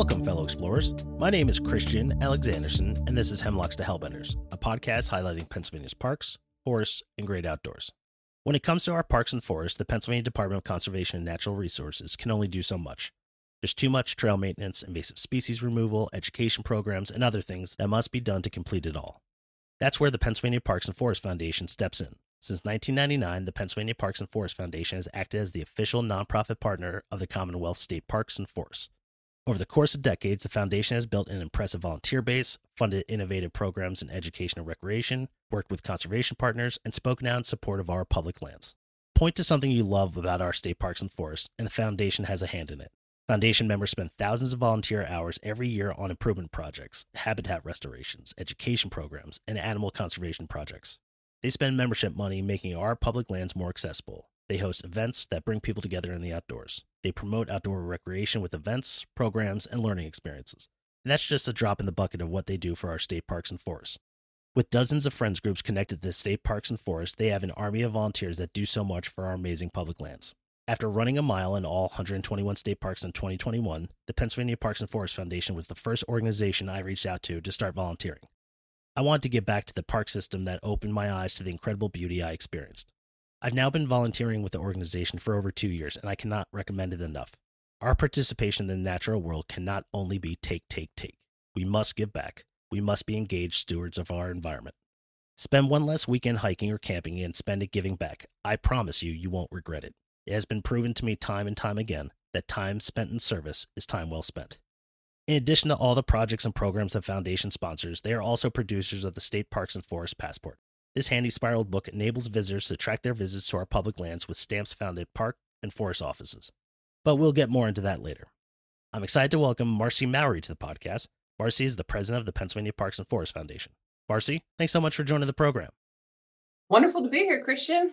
Welcome, fellow explorers. My name is Christian Alexanderson, and this is Hemlocks to Hellbenders, a podcast highlighting Pennsylvania's parks, forests, and great outdoors. When it comes to our parks and forests, the Pennsylvania Department of Conservation and Natural Resources can only do so much. There's too much trail maintenance, invasive species removal, education programs, and other things that must be done to complete it all. That's where the Pennsylvania Parks and Forest Foundation steps in. Since 1999, the Pennsylvania Parks and Forest Foundation has acted as the official nonprofit partner of the Commonwealth State Parks and Forests. Over the course of decades, the foundation has built an impressive volunteer base, funded innovative programs in education and recreation, worked with conservation partners, and spoken out in support of our public lands. Point to something you love about our state parks and forests, and the foundation has a hand in it. Foundation members spend thousands of volunteer hours every year on improvement projects, habitat restorations, education programs, and animal conservation projects. They spend membership money making our public lands more accessible, they host events that bring people together in the outdoors. They promote outdoor recreation with events, programs, and learning experiences. And that's just a drop in the bucket of what they do for our state parks and forests. With dozens of friends groups connected to the state parks and forests, they have an army of volunteers that do so much for our amazing public lands. After running a mile in all 121 state parks in 2021, the Pennsylvania Parks and Forest Foundation was the first organization I reached out to to start volunteering. I wanted to give back to the park system that opened my eyes to the incredible beauty I experienced. I've now been volunteering with the organization for over two years, and I cannot recommend it enough. Our participation in the natural world cannot only be take, take, take. We must give back. We must be engaged stewards of our environment. Spend one less weekend hiking or camping and spend it giving back. I promise you, you won't regret it. It has been proven to me time and time again that time spent in service is time well spent. In addition to all the projects and programs the Foundation sponsors, they are also producers of the State Parks and Forest Passport. This handy spiraled book enables visitors to track their visits to our public lands with stamps found at park and forest offices. But we'll get more into that later. I'm excited to welcome Marci Mowery to the podcast. Marci is the president of the Pennsylvania Parks and Forest Foundation. Marci, thanks so much for joining the program. Wonderful to be here, Christian.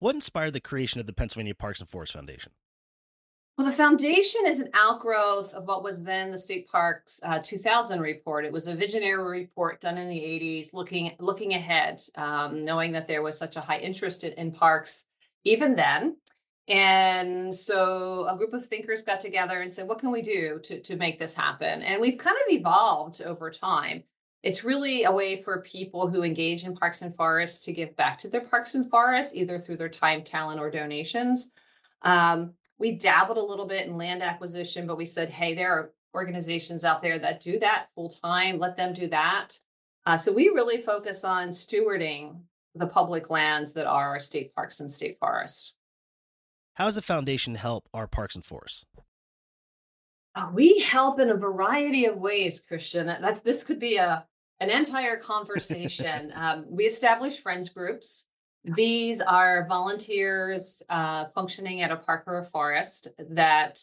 What inspired the creation of the Pennsylvania Parks and Forest Foundation? Well, the foundation is an outgrowth of what was then the State Parks uh, 2000 report. It was a visionary report done in the 80s, looking looking ahead, um, knowing that there was such a high interest in, in parks even then. And so a group of thinkers got together and said, "What can we do to to make this happen?" And we've kind of evolved over time. It's really a way for people who engage in parks and forests to give back to their parks and forests, either through their time, talent, or donations. Um, we dabbled a little bit in land acquisition, but we said, hey, there are organizations out there that do that full time. Let them do that. Uh, so we really focus on stewarding the public lands that are our state parks and state forests. How does the foundation help our parks and forests? Uh, we help in a variety of ways, Christian. That's this could be a an entire conversation. um, we establish friends groups these are volunteers uh, functioning at a park or a forest that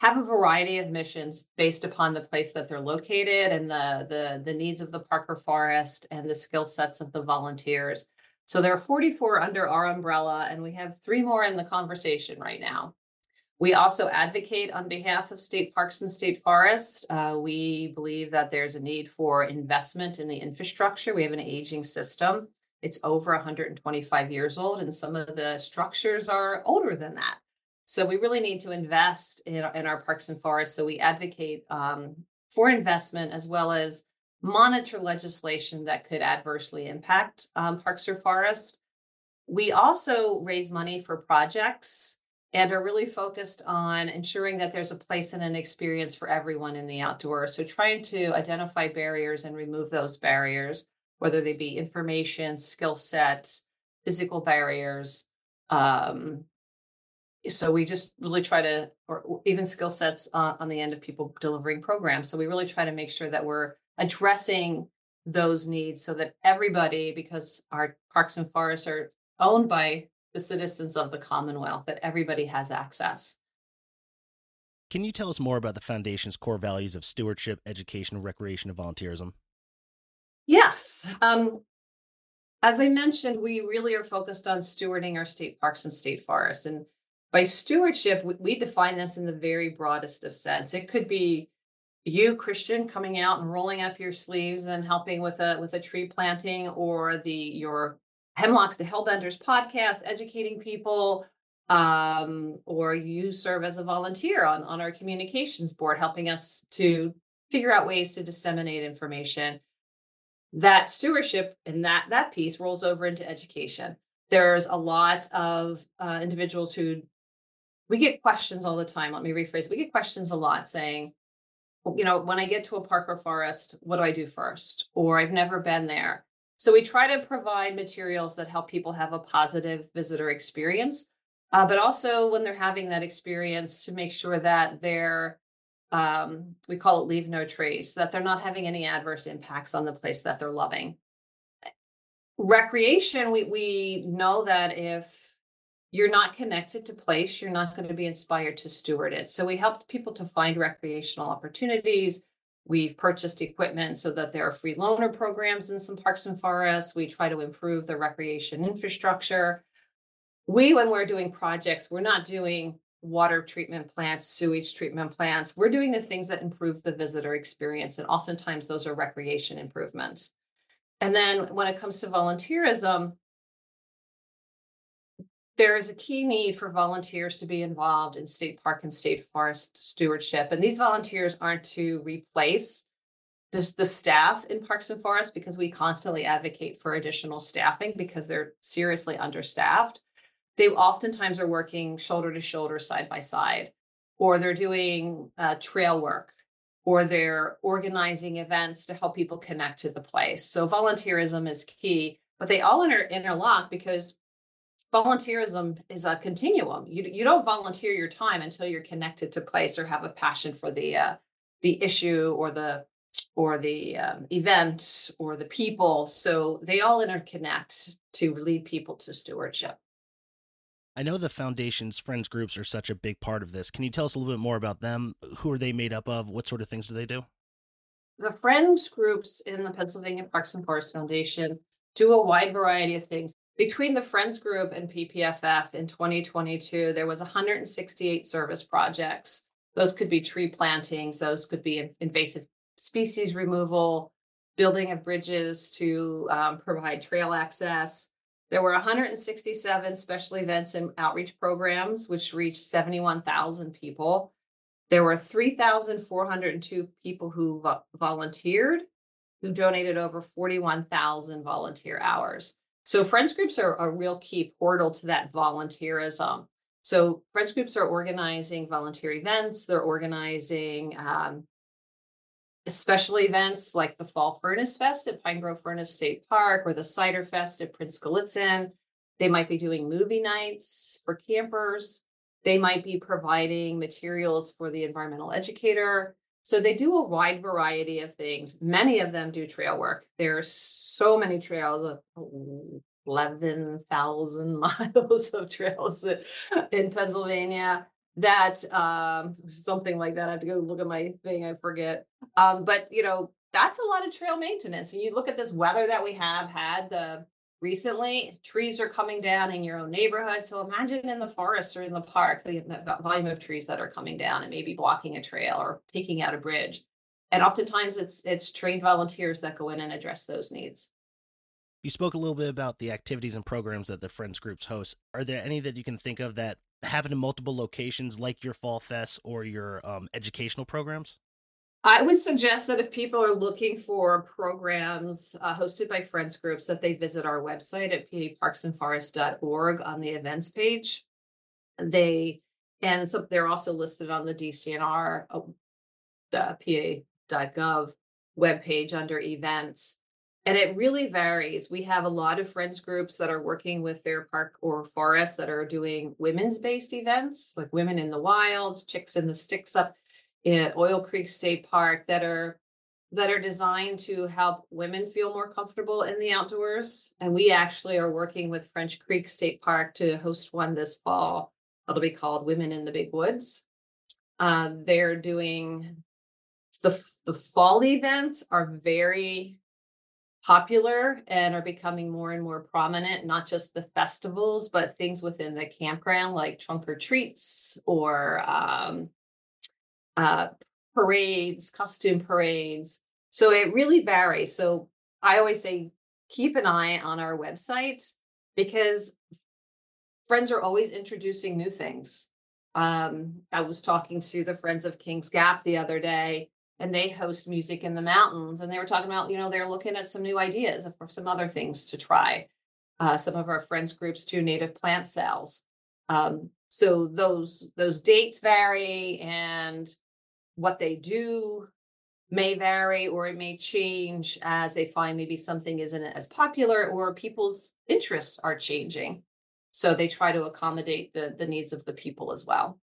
have a variety of missions based upon the place that they're located and the the, the needs of the park or forest and the skill sets of the volunteers. So there are 44 under our umbrella, and we have three more in the conversation right now. We also advocate on behalf of state parks and state forests. Uh, we believe that there's a need for investment in the infrastructure. We have an aging system. It's over 125 years old, and some of the structures are older than that. So we really need to invest in, in our parks and forests. So we advocate um, for investment as well as monitor legislation that could adversely impact um, parks or forests. We also raise money for projects and are really focused on ensuring that there's a place and an experience for everyone in the outdoors. So trying to identify barriers and remove those barriers whether they be information, skill set, physical barriers. Um, so we just really try to, or even skill sets on the end of people delivering programs. So we really try to make sure that we're addressing those needs so that everybody, because our parks and forests are owned by the citizens of the Commonwealth, that everybody has access. Can you tell us more about the Foundation's core values of stewardship, education, recreation, and volunteerism? Yes. Um, as I mentioned, we really are focused on stewarding our state parks and state forests. And by stewardship, we, define this in the very broadest of sense. It could be you, Christian, coming out and rolling up your sleeves and helping with a with a tree planting, or the your Hemlocks to Hellbenders podcast, educating people, um, or you serve as a volunteer on, on our communications board, helping us to figure out ways to disseminate information. That stewardship and that that piece rolls over into education. There's a lot of uh, individuals who we get questions all the time. Let me rephrase. We get questions a lot saying, you know, when I get to a park or forest, what do I do first? Or I've never been there. So we try to provide materials that help people have a positive visitor experience, uh, but also when they're having that experience to make sure that they're, um, we call it leave no trace, that they're not having any adverse impacts on the place that they're loving. Recreation, we, we know that if you're not connected to place, you're not going to be inspired to steward it. So we helped people to find recreational opportunities. We've purchased equipment so that there are free loaner programs in some parks and forests. We try to improve the recreation infrastructure. We, when we're doing projects, we're not doing water treatment plants, sewage treatment plants. We're doing the things that improve the visitor experience. And oftentimes those are recreation improvements. And then when it comes to volunteerism, there is a key need for volunteers to be involved in state park and state forest stewardship. And these volunteers aren't to replace the, the staff in parks and forests because we constantly advocate for additional staffing because they're seriously understaffed. They oftentimes are working shoulder to shoulder, side by side, or they're doing uh, trail work, or they're organizing events to help people connect to the place. So volunteerism is key, but they all inter- interlock because volunteerism is a continuum. You you don't volunteer your time until you're connected to place or have a passion for the uh, the issue or the or the um, event or the people. So they all interconnect to lead people to stewardship. I know the foundation's friends groups are such a big part of this. Can you tell us a little bit more about them? Who are they made up of? What sort of things do they do? The friends groups in the Pennsylvania Parks and Forest Foundation do a wide variety of things between the Friends Group and PPFF in 2022, there was 168 service projects. Those could be tree plantings, those could be invasive species removal, building of bridges to um, provide trail access. There were 167 special events and outreach programs, which reached 71,000 people. There were 3,402 people who vo- volunteered, who donated over 41,000 volunteer hours. So friends groups are a real key portal to that volunteerism. So friends groups are organizing volunteer events. They're organizing um, special events like the Fall Furnace Fest at Pine Grove Furnace State Park or the Cider Fest at Prince Gallitzin. They might be doing movie nights for campers. They might be providing materials for the environmental educator. So they do a wide variety of things. Many of them do trail work. There are so many trails, uh, 11,000 miles of trails in Pennsylvania that um something like that. I have to go look at my thing, I forget. Um, but you know, that's a lot of trail maintenance. And you look at this weather that we have had, the recently trees are coming down in your own neighborhood so imagine in the forest or in the park the volume of trees that are coming down and maybe blocking a trail or taking out a bridge and oftentimes it's it's trained volunteers that go in and address those needs you spoke a little bit about the activities and programs that the friends groups host are there any that you can think of that in multiple locations like your fall fest or your um, educational programs I would suggest that if people are looking for programs uh, hosted by friends groups, that they visit our website at paparksandforest.org on the events page. They and so they're also listed on the DCNR, uh, the pa.gov webpage under events. And it really varies. We have a lot of friends groups that are working with their park or forest that are doing women's based events, like Women in the Wild, Chicks in the Sticks Up in Oil Creek State Park that are that are designed to help women feel more comfortable in the outdoors. And we actually are working with French Creek State Park to host one this fall. It'll be called Women in the Big Woods. Uh, they're doing the the fall events are very popular and are becoming more and more prominent not just the festivals but things within the campground like trunk or treats or um, uh, parades, costume parades. So it really varies. So I always say keep an eye on our website because friends are always introducing new things. Um, I was talking to the Friends of Kings Gap the other day, and they host music in the mountains, and they were talking about, you know, they're looking at some new ideas for some other things to try. Uh, some of our friends groups do native plant sales. Um, so those those dates vary, and what they do may vary or it may change as they find maybe something isn't as popular or people's interests are changing. So they try to accommodate the the needs of the people as well.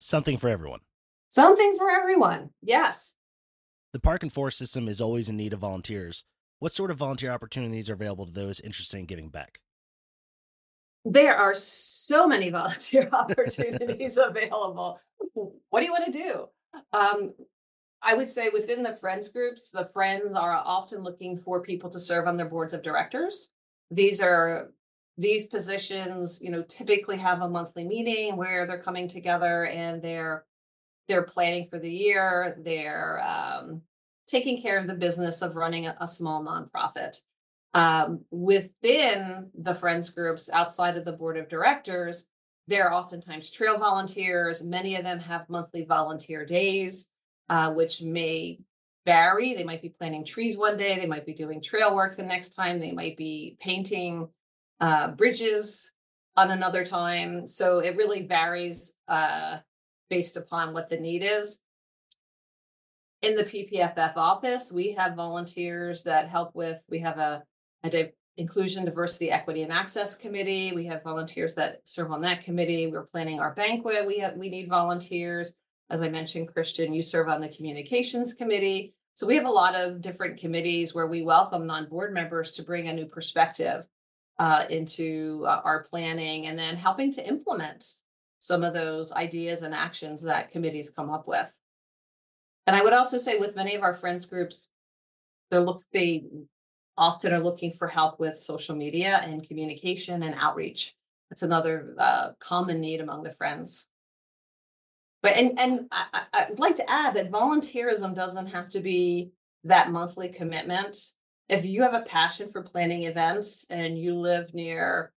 Something for everyone. Something for everyone. Yes. The park and forest system is always in need of volunteers. What sort of volunteer opportunities are available to those interested in giving back? There are so many volunteer opportunities available. What do you want to do? Um, I would say within the friends groups, the friends are often looking for people to serve on their boards of directors. These are these positions, you know, typically have a monthly meeting where they're coming together and they're they're planning for the year. They're um, taking care of the business of running a, a small nonprofit. Um, within the friends groups outside of the board of directors, there are oftentimes trail volunteers. Many of them have monthly volunteer days uh, which may vary. They might be planting trees one day, they might be doing trail work the next time, they might be painting uh, bridges on another time. So it really varies uh, based upon what the need is. In the PPFF office, we have volunteers that help with, we have a, a di- inclusion, diversity, equity, and access committee. We have volunteers that serve on that committee. We're planning our banquet. We have we need volunteers. As I mentioned, Christian, you serve on the communications committee. So we have a lot of different committees where we welcome non-board members to bring a new perspective uh, into uh, our planning and then helping to implement some of those ideas and actions that committees come up with. And I would also say with many of our friends groups, they're look they often are looking for help with social media and communication and outreach. That's another uh, common need among the friends. But and and I, I, would like to add that volunteerism doesn't have to be that monthly commitment. If you have a passion for planning events and you live near,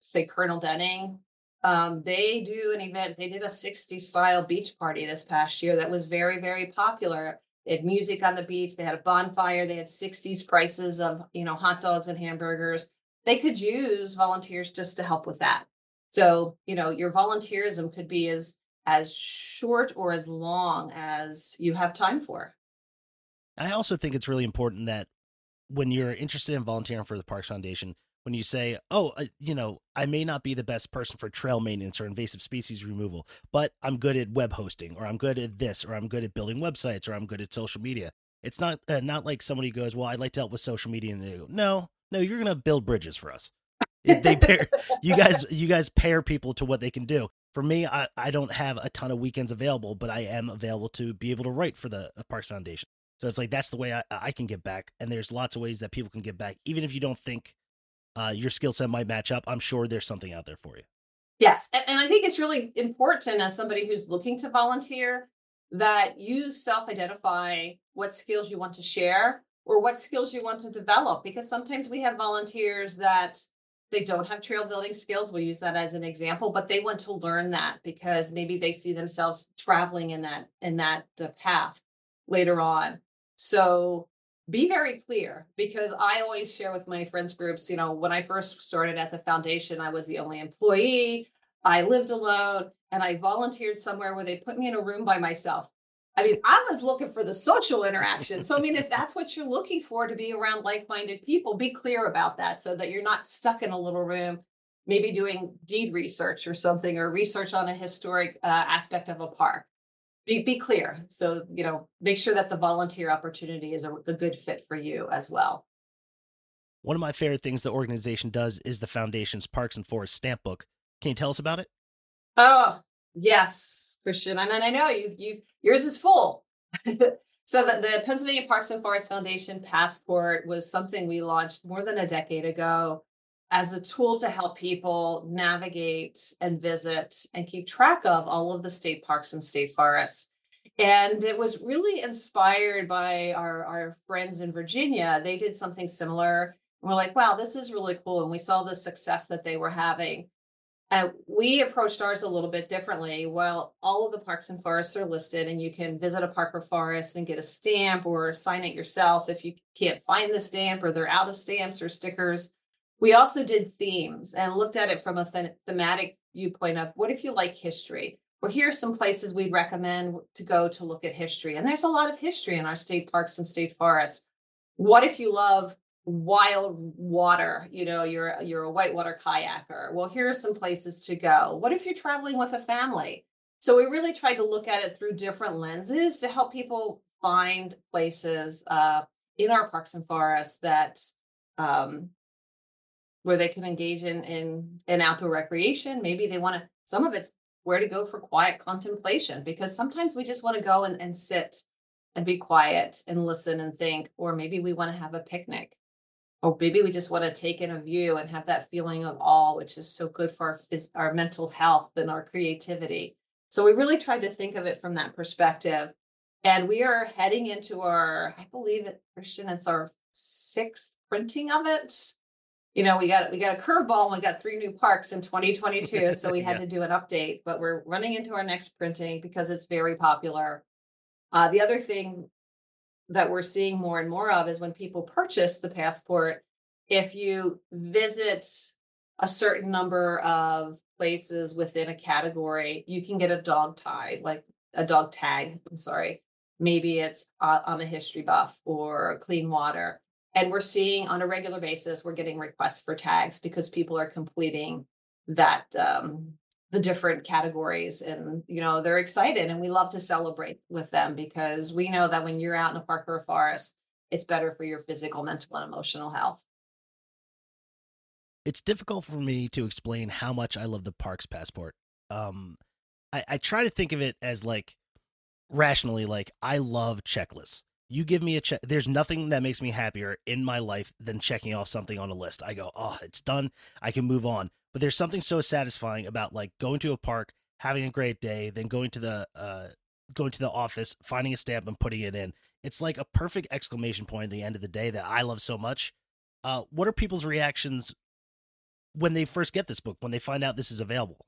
say, Colonel Denning, um, they do an event. They did a 60 style beach party this past year that was very, very popular. They had music on the beach. They had a bonfire. They had 60s prices of you know hot dogs and hamburgers. They could use volunteers just to help with that. So you know your volunteerism could be as as short or as long as you have time for. I also think it's really important that when you're interested in volunteering for the Parks Foundation, when you say, "Oh, uh, you know, I may not be the best person for trail maintenance or invasive species removal, but I'm good at web hosting, or I'm good at this, or I'm good at building websites, or I'm good at social media." It's not uh, not like somebody goes, "Well, I'd like to help with social media," and they go, "No, no, you're going to build bridges for us." they pair you guys you guys pair people to what they can do for me, I, I don't have a ton of weekends available, but I am available to be able to write for the uh, Parks Foundation. So it's like that's the way I, I can get back. And there's lots of ways that people can get back, even if you don't think uh, your skill set might match up. I'm sure there's something out there for you. Yes, and, and I think it's really important as somebody who's looking to volunteer that you self-identify what skills you want to share or what skills you want to develop because sometimes we have volunteers that they don't have trail building skills we'll use that as an example but they want to learn that because maybe they see themselves traveling in that in that uh, path later on so be very clear because i always share with my friends groups you know when i first started at the foundation i was the only employee i lived alone and i volunteered somewhere where they put me in a room by myself I mean, I was looking for the social interaction. So, I mean, if that's what you're looking for to be around like minded people, be clear about that so that you're not stuck in a little room, maybe doing deed research or something or research on a historic uh, aspect of a park. Be, be clear. So, you know, make sure that the volunteer opportunity is a, a good fit for you as well. One of my favorite things the organization does is the foundation's Parks and Forest stamp book. Can you tell us about it? Oh, Yes, Christian. And, and I know you you yours is full. so the, the Pennsylvania Parks and Forest Foundation passport was something we launched more than a decade ago as a tool to help people navigate and visit and keep track of all of the state parks and state forests. And it was really inspired by our, our friends in Virginia. They did something similar. And we're like, wow, this is really cool. And we saw the success that they were having. Uh, we approached ours a little bit differently. While all of the parks and forests are listed, and you can visit a park or forest and get a stamp or sign it yourself if you can't find the stamp or they're out of stamps or stickers. We also did themes and looked at it from a th- thematic viewpoint of what if you like history? Well, here are some places we'd recommend to go to look at history. And there's a lot of history in our state parks and state forests. What if you love wild water you know you're you're a whitewater kayaker well here are some places to go what if you're traveling with a family so we really tried to look at it through different lenses to help people find places uh, in our parks and forests that um, where they can engage in in in outdoor recreation maybe they want to some of it's where to go for quiet contemplation because sometimes we just want to go and, and sit and be quiet and listen and think or maybe we want to have a picnic or maybe we just want to take in a view and have that feeling of awe, which is so good for our, phys- our mental health and our creativity. So we really tried to think of it from that perspective. And we are heading into our, I believe it, Christian, it's our sixth printing of it. You know, we got we got a curveball and we got three new parks in 2022. So we had yeah. to do an update, but we're running into our next printing because it's very popular. Uh, the other thing that we're seeing more and more of is when people purchase the passport, if you visit a certain number of places within a category, you can get a dog tie, like a dog tag. I'm sorry. Maybe it's uh, I'm a history buff or clean water. And we're seeing on a regular basis, we're getting requests for tags because people are completing that um, the different categories and you know they're excited and we love to celebrate with them because we know that when you're out in a park or a forest it's better for your physical mental and emotional health. It's difficult for me to explain how much i love the parks passport. Um i, I try to think of it as like rationally like i love checklists you give me a check there's nothing that makes me happier in my life than checking off something on a list i go oh it's done i can move on but there's something so satisfying about like going to a park, having a great day, then going to the uh going to the office, finding a stamp and putting it in. It's like a perfect exclamation point at the end of the day that I love so much. Uh what are people's reactions when they first get this book, when they find out this is available?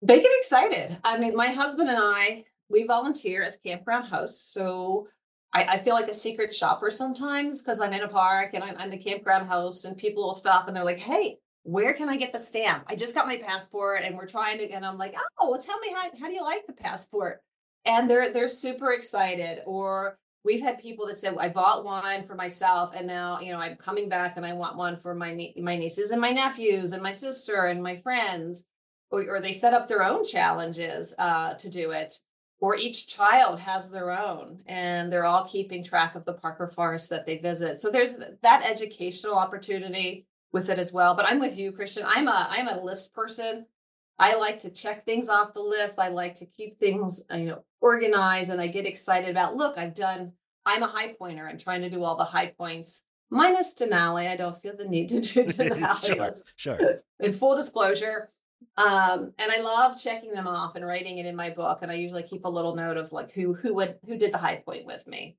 They get excited. I mean, my husband and I, we volunteer as campground hosts. So I, I feel like a secret shopper sometimes because I'm in a park and I'm, the campground host, and people will stop and they're like, hey, where can I get the stamp? I just got my passport and we're trying to, and I'm like, oh, well, tell me how, how do you like the passport? And they're they're super excited. Or we've had people that said, I bought one for myself and now, you know, I'm coming back and I want one for my my nieces and my nephews and my sister and my friends. Or, or they set up their own challenges uh, to do it. Or each child has their own and they're all keeping track of the park or forest that they visit. So there's that educational opportunity with it as well. But I'm with you, Christian. I'm a I'm a list person. I like to check things off the list. I like to keep things, uh, you know, organized and I get excited about, look, I've done, I'm a high pointer i'm trying to do all the high points minus Denali. I don't feel the need to do Denali. sure, sure. In full disclosure. Um, and I love checking them off and writing it in my book. And I usually keep a little note of like who who would who did the high point with me.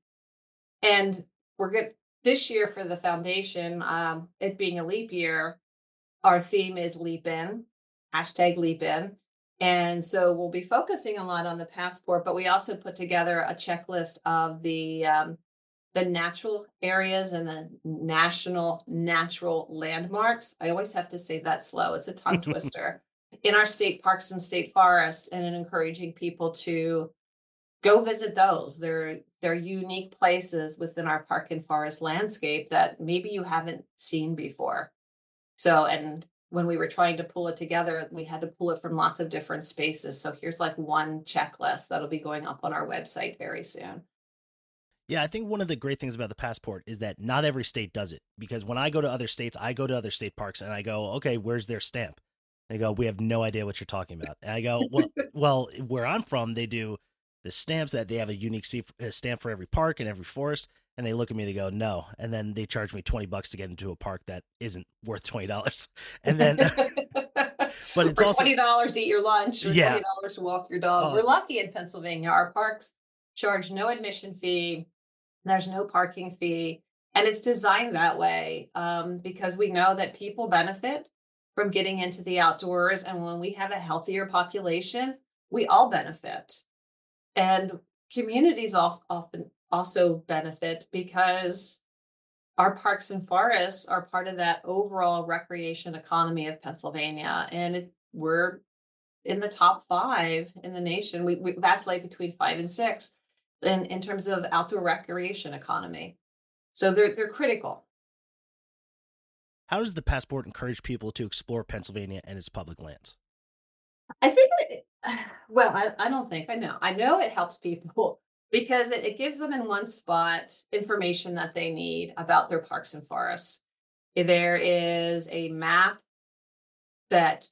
And we're good this year for the foundation, um, it being a leap year, our theme is leap in, hashtag leap in. And so we'll be focusing a lot on the passport, but we also put together a checklist of the um, the natural areas and the national natural landmarks. I always have to say that slow. It's a tongue twister in our state parks and state forests, and in encouraging people to go visit those. They're they're unique places within our park and forest landscape that maybe you haven't seen before. So, and when we were trying to pull it together, we had to pull it from lots of different spaces. So here's like one checklist that'll be going up on our website very soon. Yeah, I think one of the great things about the passport is that not every state does it. Because when I go to other states, I go to other state parks and I go, okay, where's their stamp? They go, we have no idea what you're talking about. And I go, well, well, where I'm from, they do the stamps that they have a unique stamp for every park and every forest and they look at me they go no and then they charge me 20 bucks to get into a park that isn't worth $20 and then but it's also $20 to eat your lunch or yeah. $20 to walk your dog uh, we're lucky in pennsylvania our parks charge no admission fee there's no parking fee and it's designed that way um, because we know that people benefit from getting into the outdoors. And when we have a healthier population, we all benefit. And communities often also benefit because our parks and forests are part of that overall recreation economy of Pennsylvania. And it, we're in the top five in the nation. We, we vacillate between five and six in, in terms of outdoor recreation economy. So they're they're critical. How does the passport encourage people to explore Pennsylvania and its public lands? I think it, well, I, I don't think I know. I know it helps people because it, it gives them in one spot information that they need about their parks and forests. Eh, there is a map that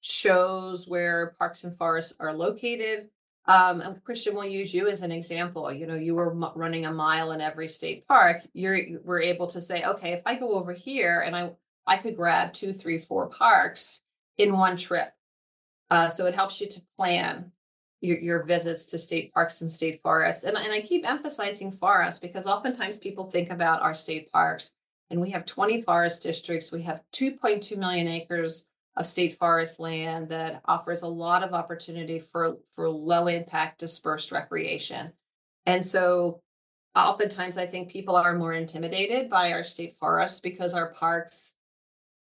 shows where parks and forests are located. Um, and Christian will use you as an example. You know, you were m- running a mile in every state park. You're you were able to say, okay, if I go over here and I I could grab two, three, four parks in one trip. Uh, so it helps you to plan your, your visits to state parks and state forests. And, and I keep emphasizing forests because oftentimes people think about our state parks and we have 20 forest districts. We have 2.2 million acres of state forest land that offers a lot of opportunity for, for low impact dispersed recreation. And so oftentimes I think people are more intimidated by our state forests because our parks,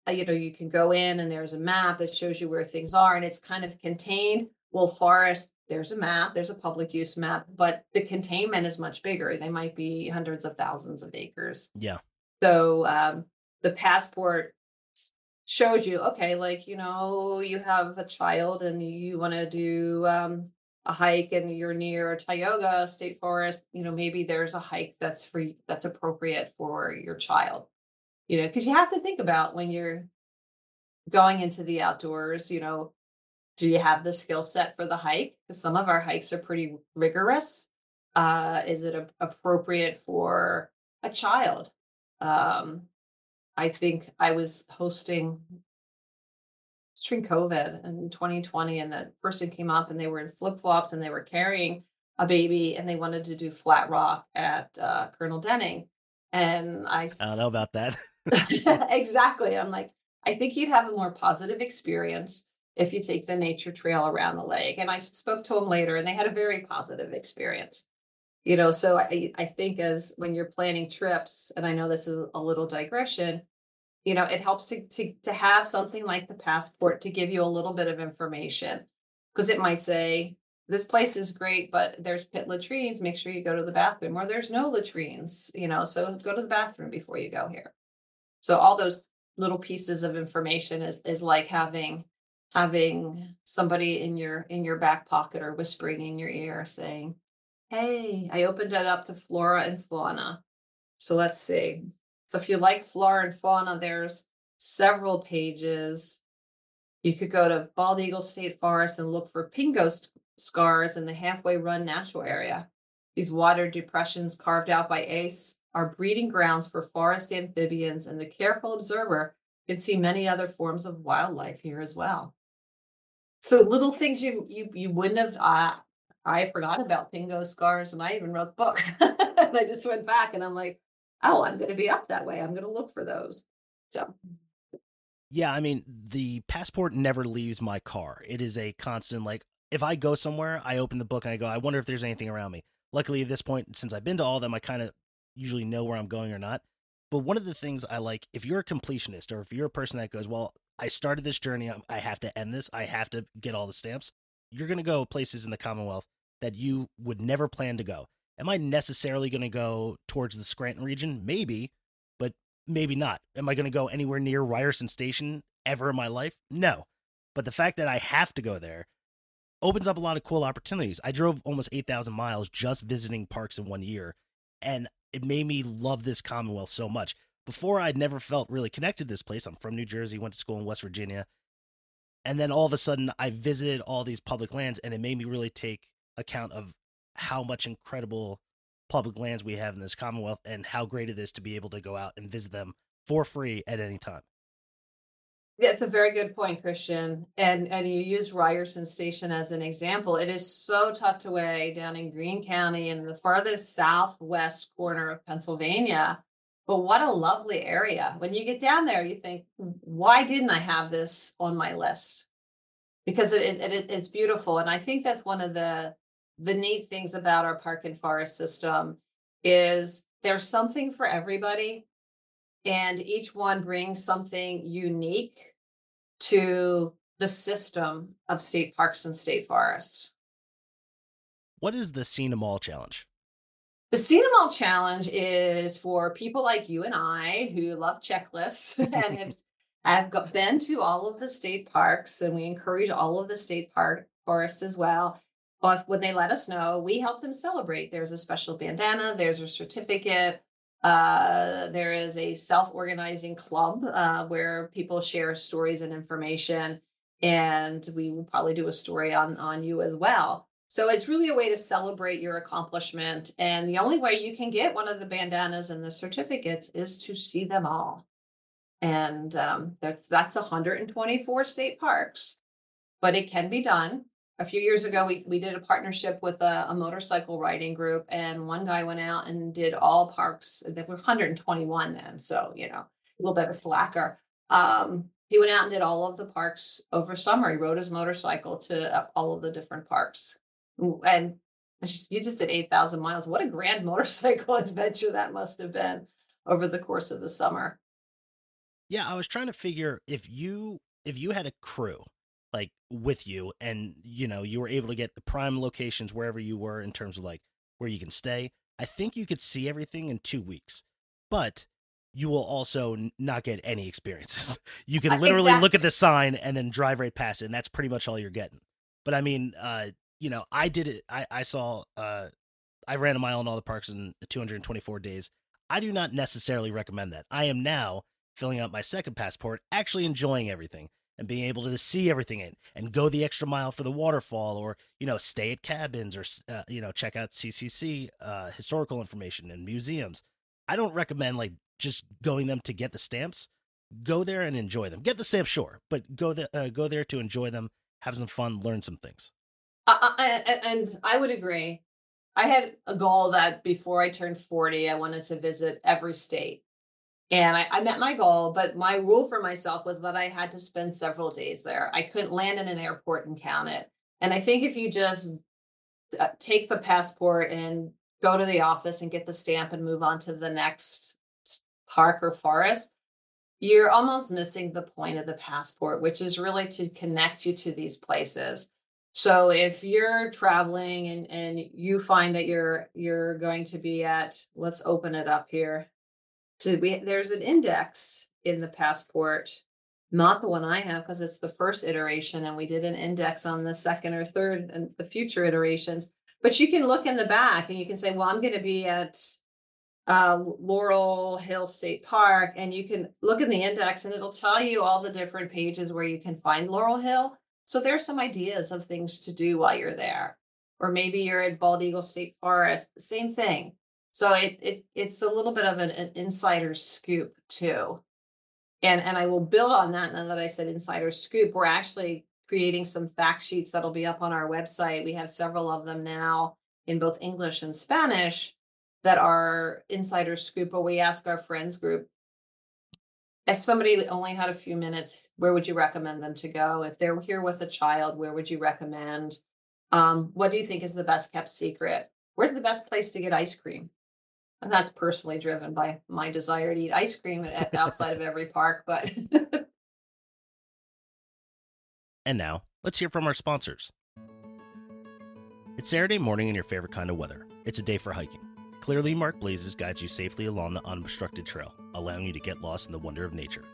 uh, you know, you can go in and there's a map that shows you where things are and it's kind of contained. Well, forest, there's a map, there's a public use map, but the containment is much bigger. They might be hundreds of thousands of acres. Yeah. So um, the passport shows you okay like you know you have a child and you want to do um, a hike and you're near a Tioga State Forest, you know, maybe there's a hike that's free that's appropriate for your child. You know, because you have to think about when you're going into the outdoors, you know, do you have the skill set for the hike? Because some of our hikes are pretty rigorous. Uh, is it a, appropriate for a child? Um, I think I was hosting during COVID in 2020, and that person came up and they were in flip flops and they were carrying a baby and they wanted to do flat rock at uh, Colonel Denning. And I, I don't know about that. exactly. I'm like, I think you'd have a more positive experience if you take the nature trail around the lake. And I spoke to them later and they had a very positive experience you know so i i think as when you're planning trips and i know this is a little digression you know it helps to to to have something like the passport to give you a little bit of information. Because it might say this place is great but there's pit latrines make sure you go to the bathroom or there's no latrines you know so go to the bathroom before you go here. So all those little pieces of information is is like having having somebody in your in your back pocket or whispering in your ear saying Hey, I opened it up to flora and fauna. So let's see. So if you like flora and fauna, there's several pages. You could go to Bald Eagle State Forest and look for Pingo scars in the halfway run natural area. These water depressions carved out by ACE are breeding grounds for forest amphibians, and the careful observer can see many other forms of wildlife here as well. So little things you you you wouldn't have uh, I forgot about Pingo scars and I even wrote the book. and I just went back and I'm like, oh, I'm going to be up that way. I'm going to look for those. So. Yeah, I mean, the passport never leaves my car. It is a constant, like, if I go somewhere, I open the book and I go, I wonder if there's anything around me. Luckily, at this point, since I've been to all of them, I kind of usually know where I'm going or not. But one of the things I like, if you're a completionist or if you're a person that goes, well, I started this journey, I have to end this, I have to get all the stamps, you're going to go places in the Commonwealth that you would never plan to go. Am I necessarily going to go towards the Scranton region? Maybe, but maybe not. Am I going to go anywhere near Ryerson Station ever in my life? No. But the fact that I have to go there opens up a lot of cool opportunities. I drove almost 8,000 miles just visiting parks in one year, and it made me love this Commonwealth so much. Before, I'd never felt really connected to this place. I'm from New Jersey, went to school in West Virginia. And then all of a sudden, I visited all these public lands, and it made me really take account of how much incredible public lands we have in this Commonwealth and how great it is to be able to go out and visit them for free at any time. Yeah, it's a very good point, Christian. And and you use Ryerson Station as an example. It is so tucked away down in Greene County in the farthest southwest corner of Pennsylvania. But what a lovely area. When you get down there, you think, why didn't I have this on my list? Because it, it, it it's beautiful. And I think that's one of the the neat things about our park and forest system is there's something for everybody and each one brings something unique to the system of state parks and state forests. What is the See 'em All challenge? The See 'em All challenge is for people like you and I who love checklists and have, have got, been to all of the state parks, and we encourage all of the state park forests as well. But when they let us know, we help them celebrate. There's a special bandana, there's a certificate, uh, there is a self-organizing club uh, where people share stories and information, and we will probably do a story on on you as well. So it's really a way to celebrate your accomplishment, and the only way you can get one of the bandanas and the certificates is to see them all. And um, that's that's 124 state parks, but it can be done a few years ago we, we did a partnership with a, a, motorcycle riding group and one guy went out and did all parks. There were 121 then so you know a little bit of a slacker. Um, he went out and did all of the parks over summer. He rode his motorcycle to uh, all of the different parks. And just, you just did 8000 miles. What a grand motorcycle adventure that must have been over the course of the summer. Yeah i was trying to figure if you if you had a crew like with you and you know you were able to get the prime locations wherever you were in terms of like where you can stay. I think you could see everything in two weeks but you will also not get any experiences. You can uh, literally exactly. look at the sign and then drive right past it and that's pretty much all you're getting. But i mean uh you know i did it i i saw uh i ran a mile in all the parks in 224 days. I do not necessarily recommend that. I am now filling out my second passport actually enjoying everything and being able to see everything in and go the extra mile for the waterfall or you know stay at cabins or uh, you know check out ccc uh, historical information and museums. I don't recommend like just going them to get the stamps. Go there and enjoy them. Get the stamps sure but go there uh, go there to enjoy them have some fun learn some things. Uh, uh, and i would agree. I had a goal that before i turned 40 i wanted to visit every state and I, I, met my goal, but my rule for myself was that I had to spend several days there. I couldn't land in an airport and count it. And I think if you just uh, take the passport and go to the office and get the stamp and move on to the next park or forest, you're almost missing the point of the passport, which is really to connect you to these places. So if you're traveling and, and you find that you're you're going to be at, let's open it up here to we there's an index in the passport not the one i have because it's the first iteration and we did an index on the second or third and the future iterations. But you can look in the back and you can say well i'm going to be at uh, laurel hill state park and you can look in the index and it'll tell you all the different pages where you can find laurel hill. So there's some ideas of things to do while you're there. Or maybe you're at bald eagle state forest same thing so it, it it's a little bit of an, an insider scoop too. And and I will build on that now that I said insider scoop. We're actually creating some fact sheets that'll be up on our website. We have several of them now in both English and Spanish that are insider scoop, but we ask our friends group if somebody only had a few minutes, where would you recommend them to go? If they're here with a child, where would you recommend? Um, what do you think is the best kept secret? Where's the best place to get ice cream? And that's personally driven by my desire to eat ice cream outside of every park. But and now let's hear from our sponsors. It's Saturday morning in your favorite kind of weather. It's a day for hiking. Clearly marked blazes guide you safely along the unobstructed trail, allowing you to get lost in the wonder of nature.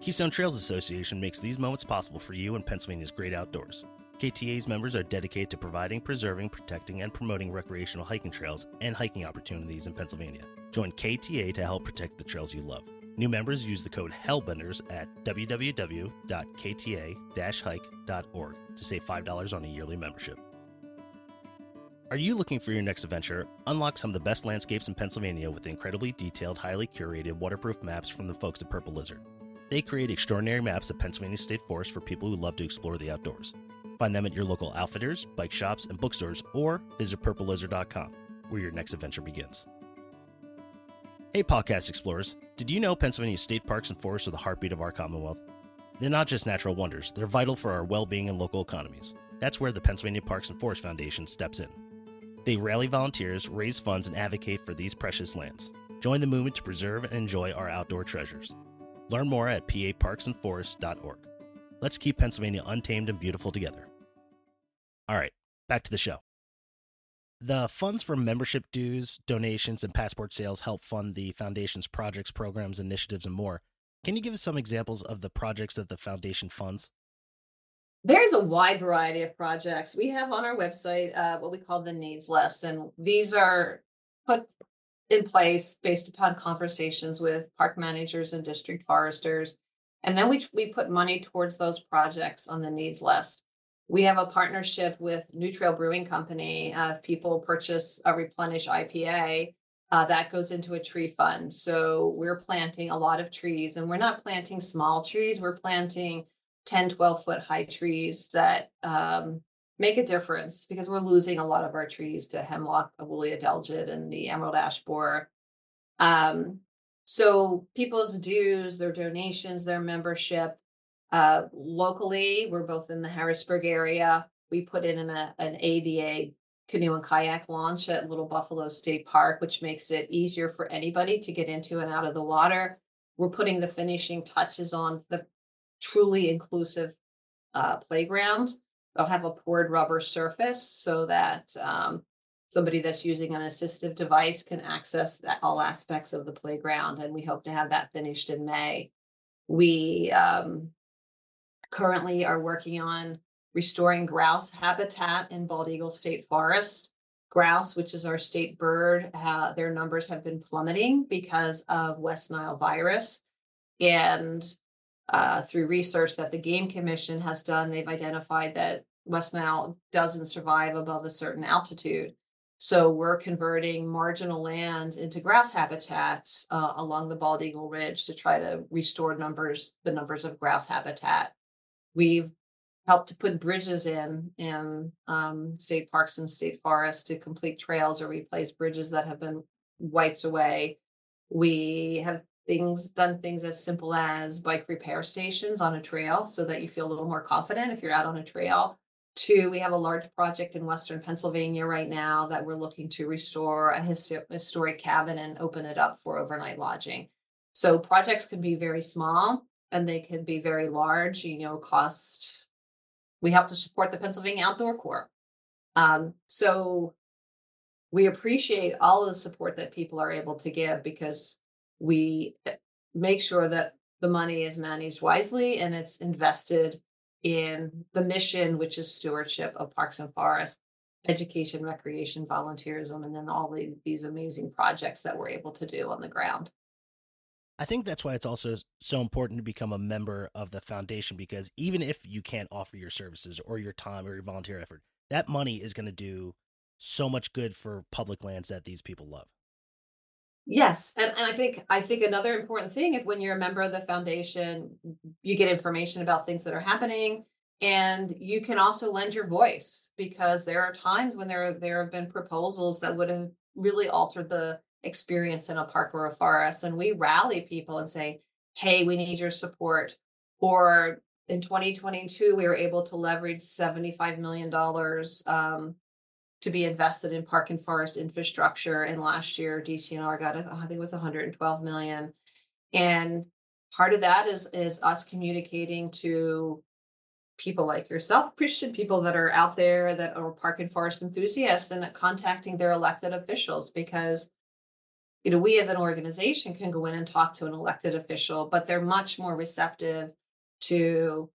Keystone Trails Association makes these moments possible for you in Pennsylvania's great outdoors. KTA's members are dedicated to providing, preserving, protecting, and promoting recreational hiking trails and hiking opportunities in Pennsylvania. Join KTA to help protect the trails you love. New members use the code HELLBENDERS at www.kta-hike.org to save $5 on a yearly membership. Are you looking for your next adventure? Unlock some of the best landscapes in Pennsylvania with incredibly detailed, highly curated, waterproof maps from the folks at Purple Lizard. They create extraordinary maps of Pennsylvania State Forest for people who love to explore the outdoors. Find them at your local outfitters, bike shops, and bookstores, or visit purplelizard.com, where your next adventure begins. Hey, podcast explorers. Did you know Pennsylvania state parks and forests are the heartbeat of our Commonwealth? They're not just natural wonders, they're vital for our well being and local economies. That's where the Pennsylvania Parks and Forest Foundation steps in. They rally volunteers, raise funds, and advocate for these precious lands. Join the movement to preserve and enjoy our outdoor treasures. Learn more at paparksandforests.org. Let's keep Pennsylvania untamed and beautiful together. All right, back to the show. The funds from membership dues, donations, and passport sales help fund the foundation's projects, programs, initiatives, and more. Can you give us some examples of the projects that the foundation funds? There's a wide variety of projects. We have on our website uh, what we call the needs list, and these are put in place based upon conversations with park managers and district foresters. And then we, we put money towards those projects on the needs list. We have a partnership with New Trail Brewing Company. Uh, if people purchase a replenish IPA, uh, that goes into a tree fund. So we're planting a lot of trees, and we're not planting small trees. We're planting 10, 12 foot high trees that um, make a difference because we're losing a lot of our trees to hemlock, woolly adelgid, and the emerald ash borer. Um, so people's dues, their donations, their membership, uh, locally, we're both in the Harrisburg area. We put in an, a, an ADA canoe and kayak launch at Little Buffalo State Park, which makes it easier for anybody to get into and out of the water. We're putting the finishing touches on the truly inclusive uh, playground. They'll have a poured rubber surface so that um, somebody that's using an assistive device can access that all aspects of the playground. And we hope to have that finished in May. We um, currently are working on restoring grouse habitat in Bald Eagle State Forest. Grouse, which is our state bird, their numbers have been plummeting because of West Nile virus. And uh, through research that the Game Commission has done, they've identified that West Nile doesn't survive above a certain altitude. So we're converting marginal land into grouse habitats uh, along the Bald Eagle Ridge to try to restore numbers, the numbers of grouse habitat. We've helped to put bridges in in um, state parks and state forests to complete trails or replace bridges that have been wiped away. We have things done things as simple as bike repair stations on a trail so that you feel a little more confident if you're out on a trail. Two, we have a large project in Western Pennsylvania right now that we're looking to restore a historic cabin and open it up for overnight lodging. So projects can be very small and they can be very large, you know, cost. We help to support the Pennsylvania Outdoor Corps. Um, so we appreciate all of the support that people are able to give because we eh, make sure that the money is managed wisely and it's invested in the mission, which is stewardship of parks and forests, education, recreation, volunteerism, and then all the, these amazing projects that we're able to do on the ground. I think that's why it's also so important to become a member of the foundation because even if you can't offer your services or your time or your volunteer effort, that money is going to do so much good for public lands that these people love. Yes, and, and I think I think another important thing if when you're a member of the foundation, you get information about things that are happening, and you can also lend your voice because there are times when there there have been proposals that would have really altered the experience in a park or a forest and we rally people and say hey we need your support. Or in 2022 we were able to leverage 75 million dollars um, to be invested in park and forest infrastructure and last year dcnr got i think it was 112 million. And part of that is is us communicating to people like yourself, Christian people that are out there that are park and forest enthusiasts and contacting their elected officials because you know, we as an organization can go in and talk to an elected official, but they're much more receptive to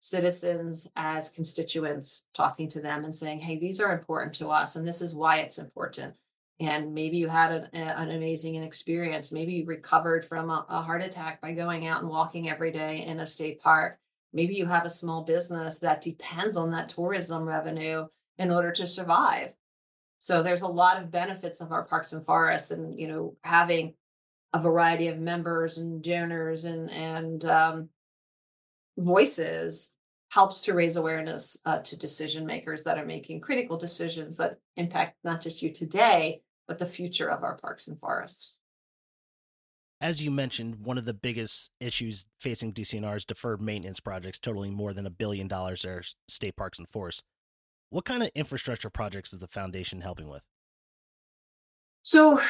citizens as constituents talking to them and saying, hey, these are important to us, and this is why it's important. And maybe you had an, eh, an amazing experience. Maybe you recovered from a, a heart attack by going out and walking every day in a state park. Maybe you have a small business that depends on that tourism revenue in order to survive so there's a lot of benefits of our parks and forests, and you know having a variety of members and donors and and um, voices helps to raise awareness uh, to decision makers that are making critical decisions that impact not just you today but the future of our parks and forests. as you mentioned, one of the biggest issues facing DCNR is deferred maintenance projects totaling more than a billion dollars at state parks and forests. What kind of infrastructure projects is the foundation helping with? So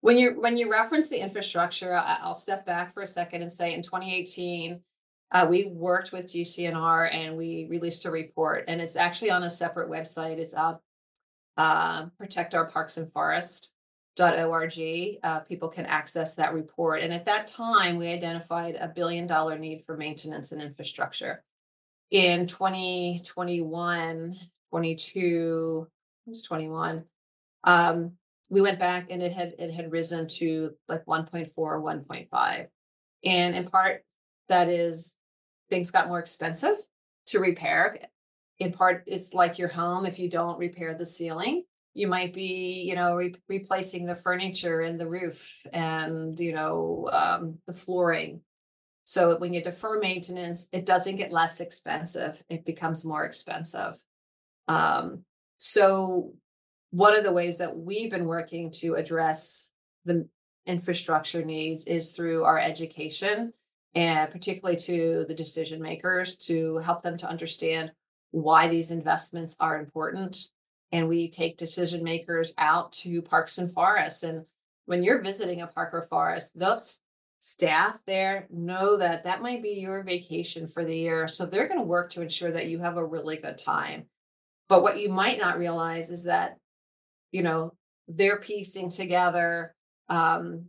when you when you reference the infrastructure, I, will step back for a second and say in 2018, uh, we worked with DCNR and we released a report, and it's actually on a separate website. It's up uh, protect our parks and uh, people can access that report and at that time we identified a billion dollar need for maintenance and infrastructure in 2021 22 it was 21 um, we went back and it had it had risen to like 1.4 1.5 and in part that is things got more expensive to repair. In part it's like your home if you don't repair the ceiling you might be you know re- replacing the furniture and the roof and you know um, the flooring so when you defer maintenance it doesn't get less expensive it becomes more expensive um, so one of the ways that we've been working to address the infrastructure needs is through our education and particularly to the decision makers to help them to understand why these investments are important and we take decision makers out to parks and forests. And when you're visiting a park or forest, those staff there know that that might be your vacation for the year. So they're going to work to ensure that you have a really good time. But what you might not realize is that, you know, they're piecing together um,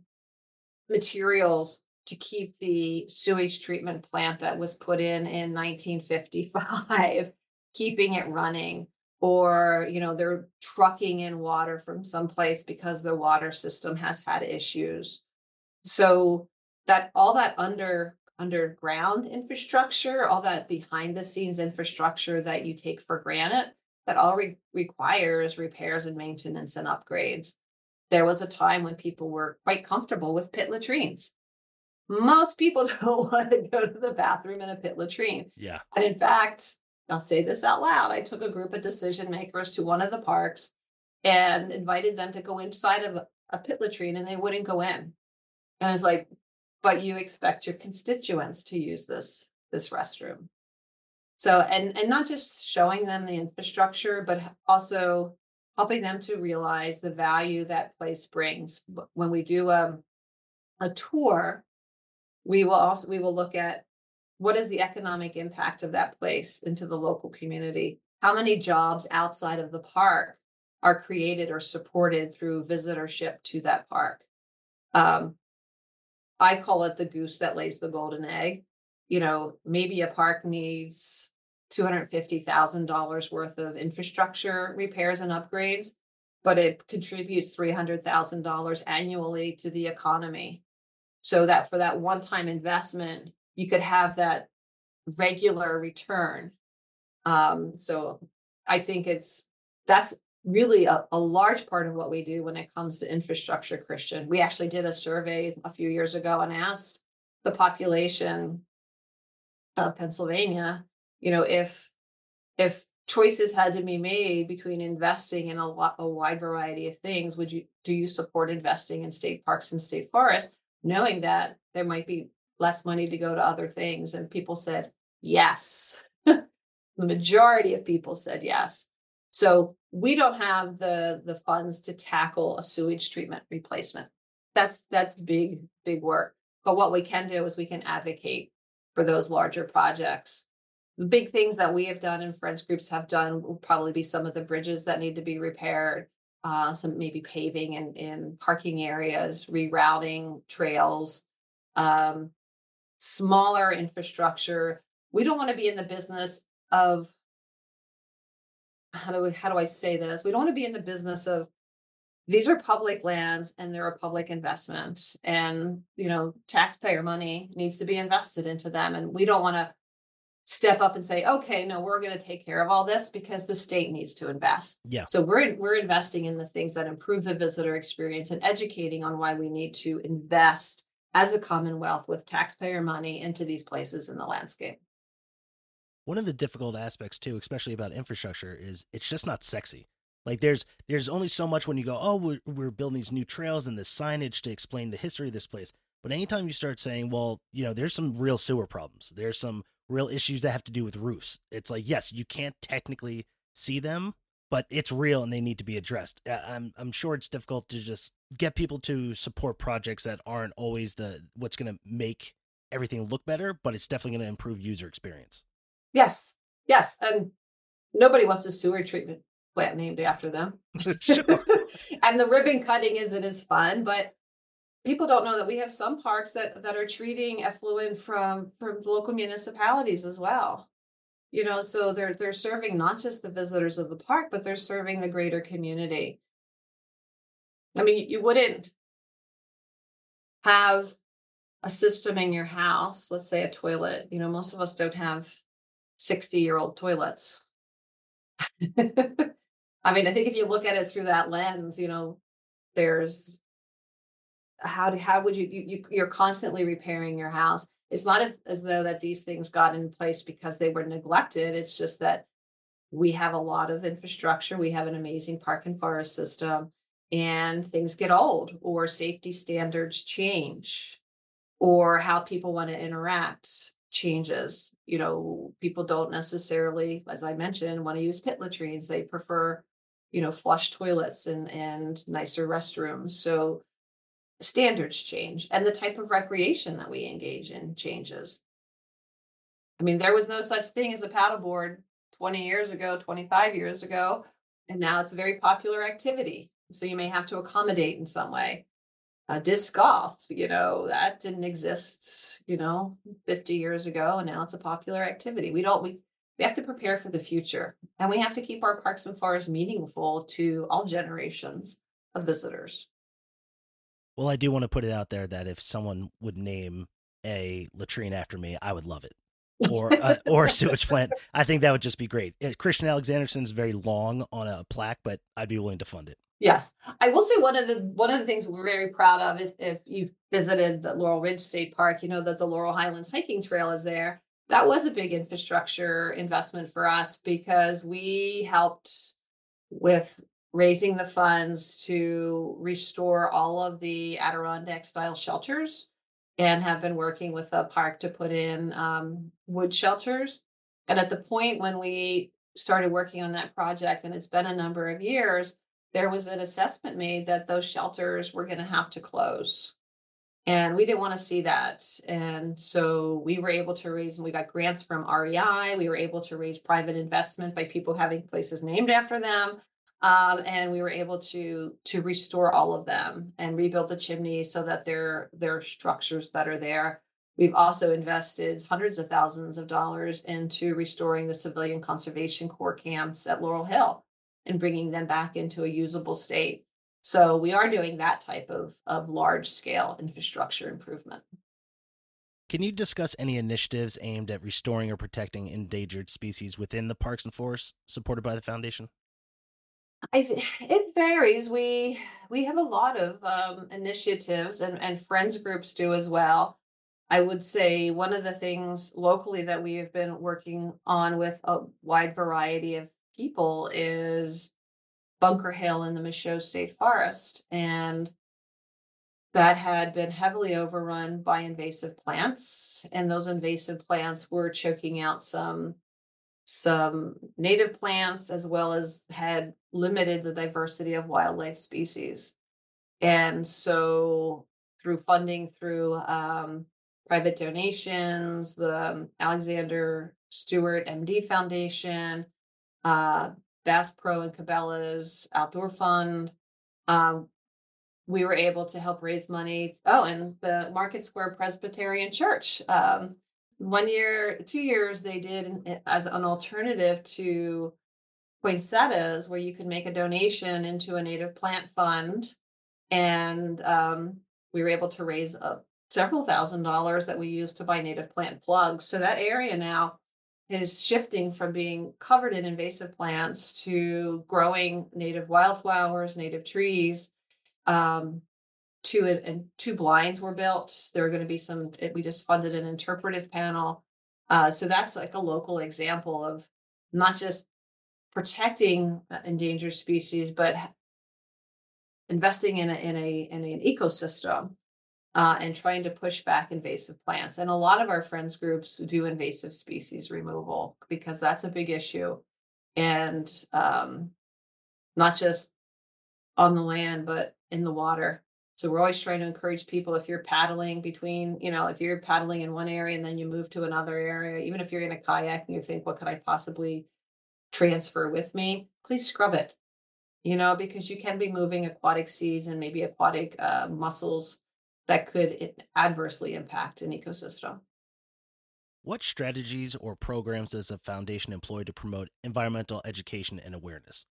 materials to keep the sewage treatment plant that was put in in 1955, keeping it running or you know they're trucking in water from someplace because the water system has had issues so that all that under underground infrastructure all that behind the scenes infrastructure that you take for granted that all re- requires repairs and maintenance and upgrades there was a time when people were quite comfortable with pit latrines most people don't want to go to the bathroom in a pit latrine yeah and in fact I'll say this out loud. I took a group of decision makers to one of the parks and invited them to go inside of a, a pit latrine and they wouldn't go in. And I was like, but you expect your constituents to use this this restroom. So and and not just showing them the infrastructure, but also helping them to realize the value that place brings. When we do a, um, a tour, we will also we will look at what is the economic impact of that place into the local community? How many jobs outside of the park are created or supported through visitorship to that park? Um, I call it the goose that lays the golden egg. You know, maybe a park needs $250,000 worth of infrastructure repairs and upgrades, but it contributes $300,000 annually to the economy. So that for that one time investment, you could have that regular return. Um, so I think it's that's really a, a large part of what we do when it comes to infrastructure, Christian. We actually did a survey a few years ago and asked the population of Pennsylvania, you know, if if choices had to be made between investing in a lot a wide variety of things, would you do you support investing in state parks and state forests, knowing that there might be less money to go to other things. And people said yes. the majority of people said yes. So we don't have the the funds to tackle a sewage treatment replacement. That's that's big big work. But what we can do is we can advocate for those larger projects. The big things that we have done and friends groups have done will probably be some of the bridges that need to be repaired, uh, some maybe paving in, in parking areas, rerouting trails, um, smaller infrastructure. We don't want to be in the business of how do we, how do I say this? We don't want to be in the business of these are public lands and they're a public investment and you know taxpayer money needs to be invested into them and we don't want to step up and say okay no we're going to take care of all this because the state needs to invest yeah so we're we're investing in the things that improve the visitor experience and educating on why we need to invest as a commonwealth with taxpayer money into these places in the landscape. One of the difficult aspects too, especially about infrastructure, is it's just not sexy. Like there's there's only so much when you go, oh, we're, we're building these new trails and the signage to explain the history of this place. But anytime you start saying, well, you know, there's some real sewer problems, there's some real issues that have to do with roofs. It's like, yes, you can't technically see them, but it's real and they need to be addressed. Uh, I'm I'm sure it's difficult to just get people to support projects that aren't always the what's going to make everything look better, but it's definitely going to improve user experience. Yes, yes, and nobody wants a sewer treatment plant named after them. and the ribbon cutting isn't as fun, but people don't know that we have some parks that that are treating effluent from from local municipalities as well. You know so they're they're serving not just the visitors of the park but they're serving the greater community. I mean you wouldn't have a system in your house let's say a toilet you know most of us don't have 60 year old toilets. I mean i think if you look at it through that lens you know there's how do how would you, you, you you're constantly repairing your house. It's not as, as though that these things got in place because they were neglected. It's just that we have a lot of infrastructure. We have an amazing park and forest system and things get old or safety standards change or how people want to interact changes you know people don't necessarily as i mentioned want to use pit latrines they prefer you know flush toilets and and nicer restrooms so standards change and the type of recreation that we engage in changes. I mean, there was no such thing as a paddleboard 20 years ago, 25 years ago, and now it's a very popular activity. So you may have to accommodate in some way. Uh, disc golf, you know, that didn't exist, you know, 50 years ago, and now it's a popular activity. We don't, we, we have to prepare for the future, and we have to keep our parks and forests meaningful to all generations of visitors. Well, I do want to put it out there that if someone would name a latrine after me, I would love it. or uh, or a sewage plant. I think that would just be great. Uh, Christian Alexanderson is very long on a plaque, but I'd be willing to fund it. Yes, I will say one of the one of the things we're very proud of is if you've visited the Laurel Ridge State Park, you know that the Laurel Highlands hiking trail is there. That was a big infrastructure investment for us because we helped with raising the funds to restore all of the Adirondack style shelters and have been working with the park to put in um, wood shelters. And at the point when we started working on that project, and it's been a number of years, there was an assessment made that those shelters were going to have to close. And we didn't want to see that. And so we were able to raise, and we got grants from REI. We were able to raise private investment by people having places named after them um, and we were able to to restore all of them and rebuild the chimney so that they're they're structures that are there. We've also invested hundreds of thousands of dollars into restoring the civilian conservation corps camps at Laurel Hill and bringing them back into a usable state. So we are doing that type of of large scale infrastructure improvement. Can you discuss any initiatives aimed at restoring or protecting endangered species within the parks and forests supported by the foundation? I th- it varies. We we have a lot of um, initiatives and and friends groups do as well. I would say one of the things locally that we have been working on with a wide variety of people is Bunker Hill in the Michaux State Forest, and that had been heavily overrun by invasive plants, and those invasive plants were choking out some some native plants as well as had limited the diversity of wildlife species. And so through funding through um, private donations, the Alexander Stewart MD Foundation, uh, Bass Pro and Cabela's Outdoor Fund, um, we were able to help raise money. Oh, and the Market Square Presbyterian Church um, one year, two years, they did as an alternative to poinsettias, where you could make a donation into a native plant fund. And um, we were able to raise uh, several thousand dollars that we used to buy native plant plugs. So that area now is shifting from being covered in invasive plants to growing native wildflowers, native trees. Um, two and two blinds were built. There are going to be some. We just funded an interpretive panel, uh, so that's like a local example of not just protecting uh, endangered species, but investing in a, in a in an ecosystem uh, and trying to push back invasive plants. And a lot of our friends groups do invasive species removal because that's a big issue, and um, not just on the land but in the water. So we're always trying to encourage people if you're paddling between, you know, if you're paddling in one area and then you move to another area, even if you're in a kayak and you think, what could I possibly transfer with me? Please scrub it you know, because you can be moving aquatic seeds and maybe aquatic uh, mussels that could adversely impact an ecosystem. What strategies or programs does the foundation employ to promote environmental education and awareness?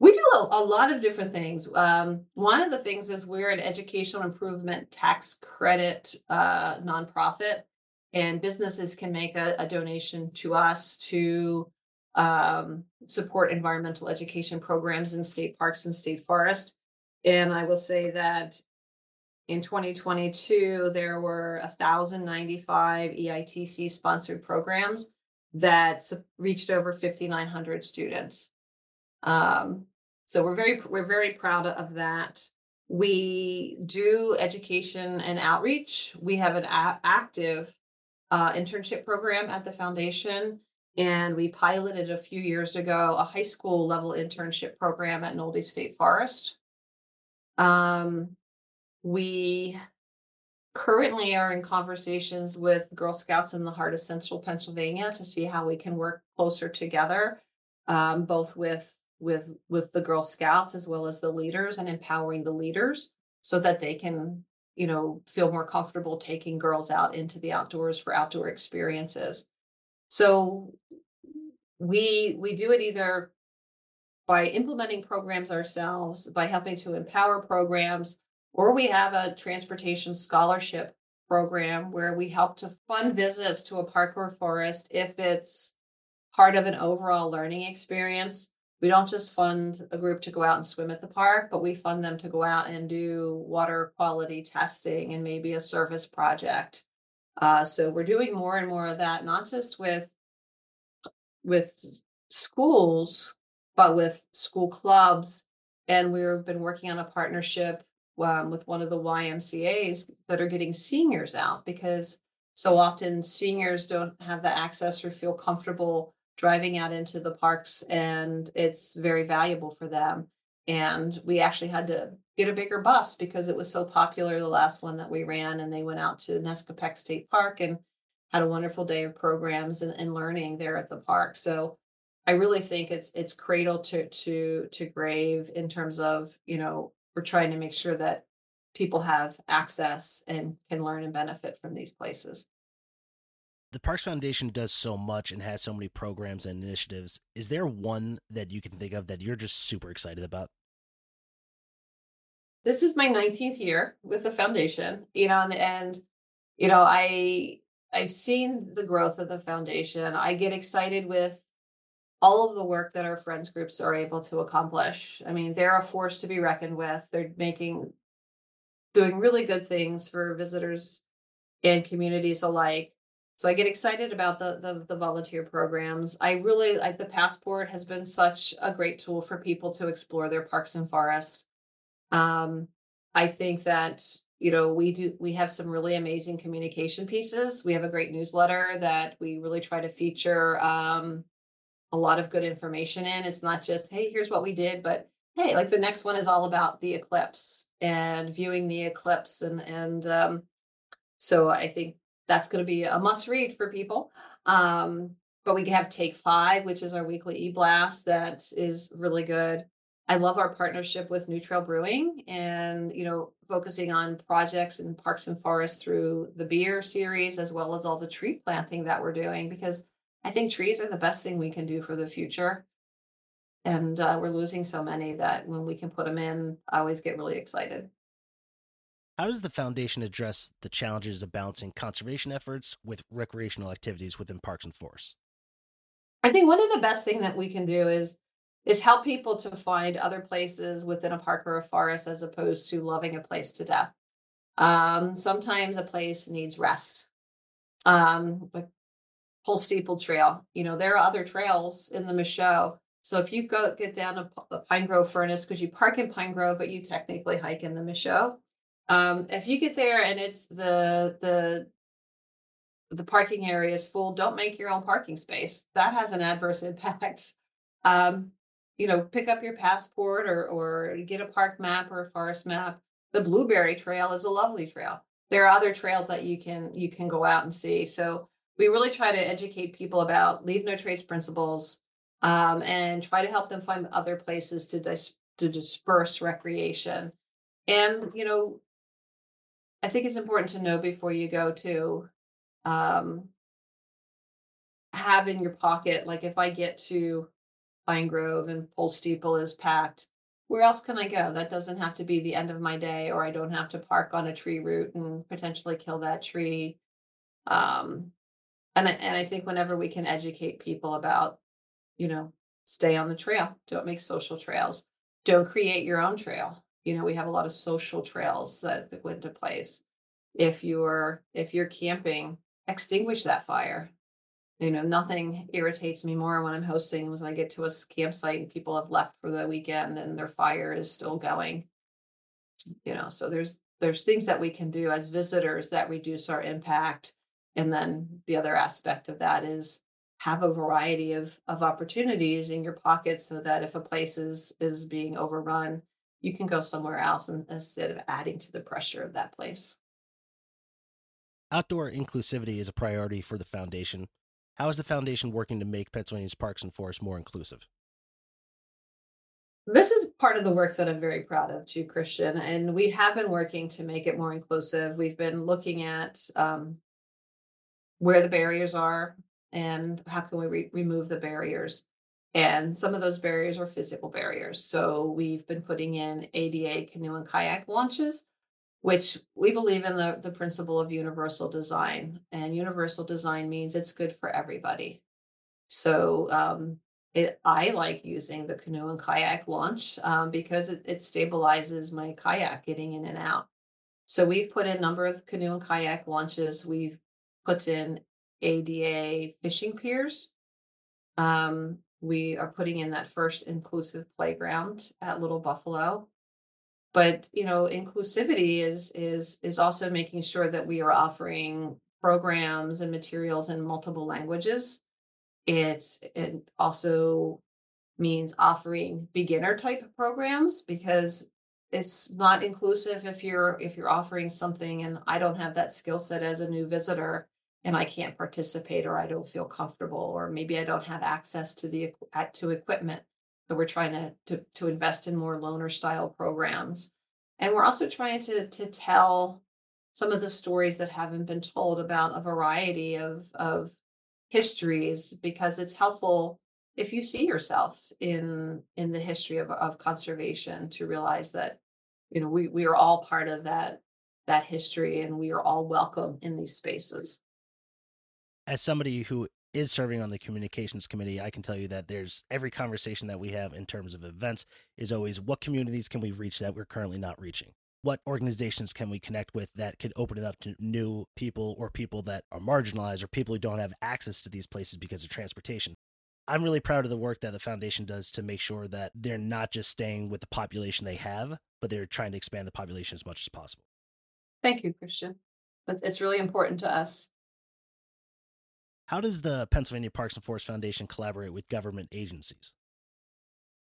We do a, a lot of different things. Um, one of the things is we're an educational improvement tax credit uh, nonprofit, and businesses can make a, a donation to us to um, support environmental education programs in state parks and state forests. And I will say that in 2022, there were 1,095 EITC sponsored programs that reached over 5,900 students. Um, so we're very we're very proud of that. We do education and outreach. We have an a- active uh, internship program at the foundation and we piloted a few years ago a high school level internship program at Nolde State Forest. Um, we currently are in conversations with Girl Scouts in the heart of central Pennsylvania to see how we can work closer together, um, both with with with the Girl Scouts as well as the leaders and empowering the leaders so that they can you know feel more comfortable taking girls out into the outdoors for outdoor experiences. So we we do it either by implementing programs ourselves, by helping to empower programs, or we have a transportation scholarship program where we help to fund visits to a park or forest if it's part of an overall learning experience. We don't just fund a group to go out and swim at the park, but we fund them to go out and do water quality testing and maybe a service project. Uh, so we're doing more and more of that, not just with with schools, but with school clubs. And we've been working on a partnership um, with one of the YMCA's that are getting seniors out because so often seniors don't have the access or feel comfortable driving out into the parks, and it's very valuable for them. And we actually had to get a bigger bus because it was so popular, the last one that we ran. And they went out to Nescopeck State Park and had a wonderful day of programs and, and learning there at the park. So I really think it's it's cradle to to to grave in terms of, you know, we're trying to make sure that people have access and can learn and benefit from these places. The Parks Foundation does so much and has so many programs and initiatives. Is there one that you can think of that you're just super excited about? This is my 19th year with the foundation, you know, and, you know, I I've seen the growth of the foundation. I get excited with all of the work that our friends groups are able to accomplish. I mean, they're a force to be reckoned with. They're making doing really good things for visitors and communities alike. So I get excited about the the, the volunteer programs. I really like the passport has been such a great tool for people to explore their parks and forests. Um, I think that you know we do we have some really amazing communication pieces we have a great newsletter that we really try to feature um, a lot of good information in. It's not just hey here's what we did but hey like the next one is all about the eclipse and viewing the eclipse and and um, so i think that's going to be a must read for people. Um, but we have take five which is our weekly e-blast that is really good. I love our partnership with New Trail Brewing and, you know, focusing on projects in parks and forests through the beer series as well as all the tree planting that we're doing because I think trees are the best thing we can do for the future. And uh, we're losing so many that when we can put them in, I always get really excited. How does the foundation address the challenges of balancing conservation efforts with recreational activities within parks and forests? I think one of the best thing that we can do is is help people to find other places within a park or a forest as opposed to loving a place to death. Um, sometimes a place needs rest. Um, like Pole Steeple Trail, you know, there are other trails in the Michaux. So if you go get down to the Pine Grove Furnace, because you park in Pine Grove, but you technically hike in the Michaux. Um, if you get there and it's the the the parking area is full, don't make your own parking space. That has an adverse impact. Um, you know, pick up your passport or or get a park map or a forest map. The Blueberry Trail is a lovely trail. There are other trails that you can you can go out and see. So we really try to educate people about leave no trace principles um, and try to help them find other places to dis- to disperse recreation. And you know, I think it's important to know before you go to um, have in your pocket. Like if I get to Pine Grove and Pole Steeple is packed, where else can I go? That doesn't have to be the end of my day, or I don't have to park on a tree root and potentially kill that tree. Um, and I, and I think whenever we can educate people about, you know, stay on the trail, don't make social trails, don't create your own trail. You know, we have a lot of social trails that, that go into place. If you're if you're camping, extinguish that fire. You know, nothing irritates me more when I'm hosting when I get to a campsite and people have left for the weekend and their fire is still going. You know, so there's there's things that we can do as visitors that reduce our impact. And then the other aspect of that is have a variety of of opportunities in your pocket so that if a place is is being overrun, you can go somewhere else and, instead of adding to the pressure of that place. Outdoor inclusivity is a priority for the foundation. How is the foundation working to make Pennsylvania's parks and forests more inclusive? This is part of the works that I'm very proud of too, Christian. And we have been working to make it more inclusive. We've been looking at um, where the barriers are and how can we re- remove the barriers. And some of those barriers are physical barriers. So we've been putting in ADA canoe and kayak launches which we believe in the, the principle of universal design. And universal design means it's good for everybody. So um, it, I like using the canoe and kayak launch um, because it, it stabilizes my kayak getting in and out. So we've put in a number of canoe and kayak launches. We've put in ADA fishing piers. Um, we are putting in that first inclusive playground at Little Buffalo. But you know inclusivity is is is also making sure that we are offering programs and materials in multiple languages. It's it also means offering beginner type programs because it's not inclusive if you're if you're offering something and i don't have that skill set as a new visitor and i can't participate or i don't feel comfortable or maybe i don't have access to the to equipment so we're trying to, to, to invest in more loaner style programs. And we're also trying to, to tell some of the stories that haven't been told about a variety of, of histories because it's helpful if you see yourself in in the history of, of conservation to realize that you know we we are all part of that that history and we are all welcome in these spaces as somebody who is serving on the communications committee, I can tell you that there's every conversation that we have in terms of events is always what communities can we reach that we're currently not reaching? What organizations can we connect with that could open it up to new people or people that are marginalized or people who don't have access to these places because of transportation? I'm really proud of the work that the foundation does to make sure that they're not just staying with the population they have, but they're trying to expand the population as much as possible. Thank you, Christian. It's really important to us. How does the Pennsylvania Parks and Forest Foundation collaborate with government agencies?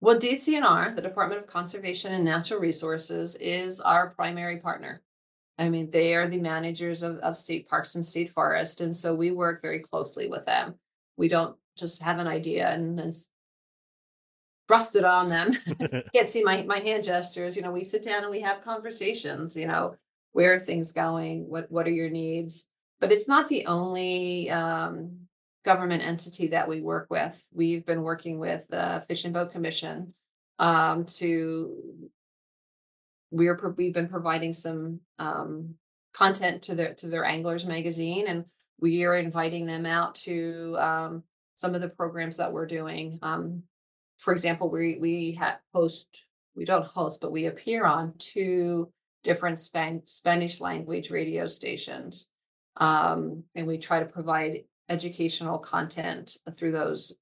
Well, DCNR, the Department of Conservation and Natural Resources, is our primary partner. I mean, they are the managers of, of state parks and state forest. And so we work very closely with them. We don't just have an idea and then thrust it on them. Can't see my, my hand gestures. You know, we sit down and we have conversations, you know, where are things going? What what are your needs? But it's not the only um, government entity that we work with. We've been working with the Fish and Boat Commission um, to we're we've been providing some um, content to their to their anglers magazine, and we are inviting them out to um, some of the programs that we're doing. Um, for example, we we host we don't host, but we appear on two different Span- Spanish language radio stations. Um, and we try to provide educational content through those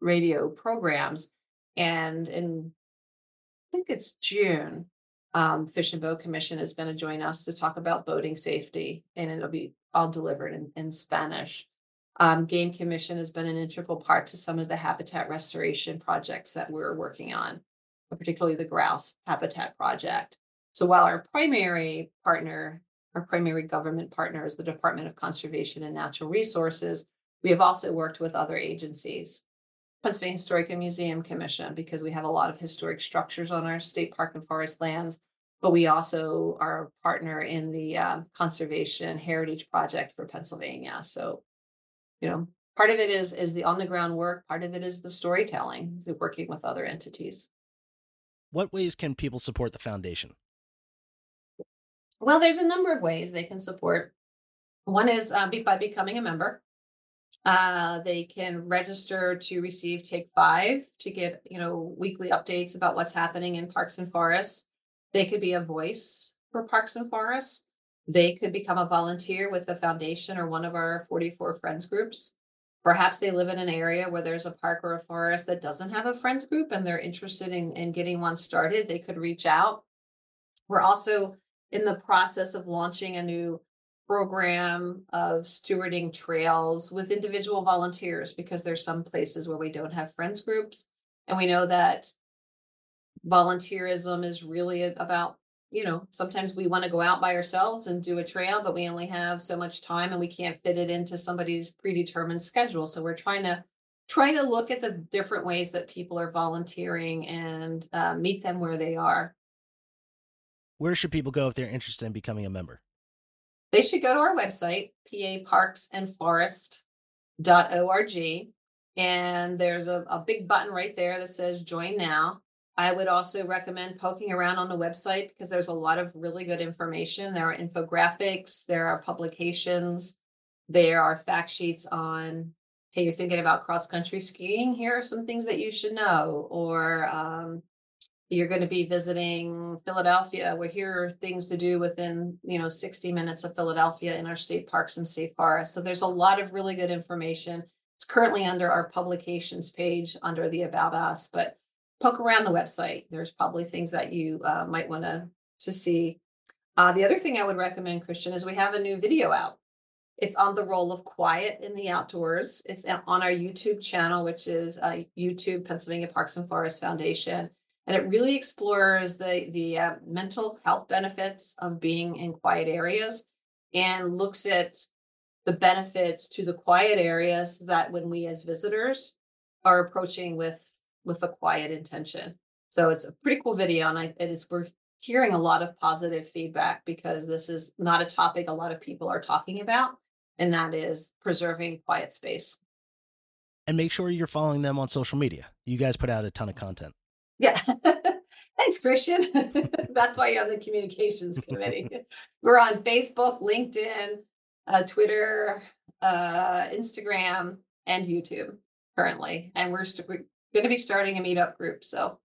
radio programs. And in, I think it's June, um, Fish and Boat Commission is going to join us to talk about boating safety, and it'll be all delivered in, in Spanish. Um, Game Commission has been an integral part to some of the habitat restoration projects that we're working on, particularly the grouse habitat project. So while our primary partner, our primary government partner is the Department of Conservation and Natural Resources, we have also worked with other agencies. Pennsylvania Historic and Museum Commission, because we have a lot of historic structures on our state park and forest lands. But we also are a partner in the uh, Conservation Heritage Project for Pennsylvania. So, you know, part of it is is the on the ground work. Part of it is the storytelling, the working with other entities. What ways can people support the foundation? Well, there's a number of ways they can support. One is uh, by becoming a member. Uh, they can register to receive Take Five to get, you know, weekly updates about what's happening in parks and forests. They could be a voice for parks and forests. They could become a volunteer with the foundation or one of our 44 friends groups. Perhaps they live in an area where there's a park or a forest that doesn't have a friends group and they're interested in, in getting one started. They could reach out. We're also in the process of launching a new program of stewarding trails with individual volunteers because there's some places where we don't have friends groups. And we know that volunteerism is really about you know sometimes we want to go out by ourselves and do a trail but we only have so much time and we can't fit it into somebody's predetermined schedule. So we're trying to trying to look at the different ways that people are volunteering and uh, meet them where they are where should people go if they're interested in becoming a member they should go to our website, paparksandforest.org. And there's a, a big button right there that says join now. I would also recommend poking around on the website because there's a lot of really good information. There are infographics, there are publications, there are fact sheets on, hey, you're thinking about cross country skiing. Here are some things that you should know. Or um, you're going to be visiting Philadelphia, where here are things to do within, you know, 60 minutes of Philadelphia in our state parks and state forests. So there's a lot of really good information. It's currently under our publications page under the About Us, but poke around the website. There's probably things that you uh, might want to to see. Uh, the other thing I would recommend, Christian, is we have a new video out. It's on the role of quiet in the outdoors. It's on our YouTube channel, which is uh, YouTube Pennsylvania Parks and Forest Foundation and it really explores the the uh, mental health benefits of being in quiet areas and looks at the benefits to the quiet areas that when we as visitors are approaching with with a quiet intention. So it's a pretty cool video and I, it is we're hearing a lot of positive feedback because this is not a topic a lot of people are talking about and that is preserving quiet space. And make sure you're following them on social media. You guys put out a ton of content yeah. Thanks, Christian. That's why you're on the communications committee. We're on Facebook, LinkedIn, uh, Twitter, uh, Instagram, and YouTube currently. And we're, st- we're going to be starting a meetup group. So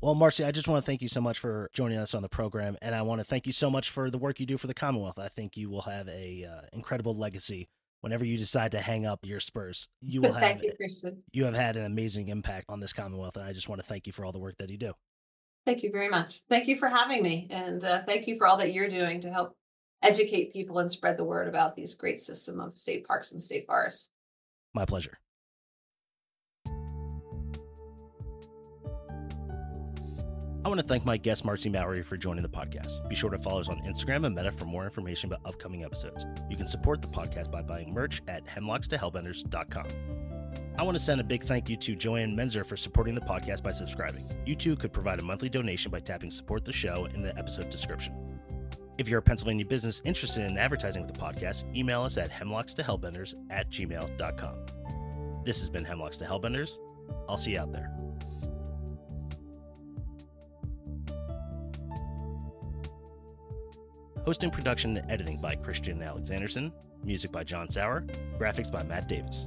well, Marci, I just want to thank you so much for joining us on the program, and I want to thank you so much for the work you do for the Commonwealth. I think you will have a uh, incredible legacy whenever you decide to hang up your spurs, you will have thank you, Christian. You have had an amazing impact on this Commonwealth, and I just want to thank you for all the work that you do. Thank you very much. Thank you for having me, and uh, thank you for all that you're doing to help educate people and spread the word about these great system of state parks and state forests. My pleasure. I want to thank my guest Marci Mowery for joining the podcast. Be sure to follow us on Instagram and Meta for more information about upcoming episodes. You can support the podcast by buying merch at hemlockstohellbenders.com. I want to send a big thank you to Joanne Menzer for supporting the podcast by subscribing. You too could provide a monthly donation by tapping support the show in the episode description. If you're a Pennsylvania business interested in advertising with the podcast, email us at hemlockstohellbenders at gmail.com. This has been Hemlocks to Hellbenders. I'll see you out there. Hosting, production, and editing by Christian Alexanderson. Music by John Sauer. Graphics by Matt Davis.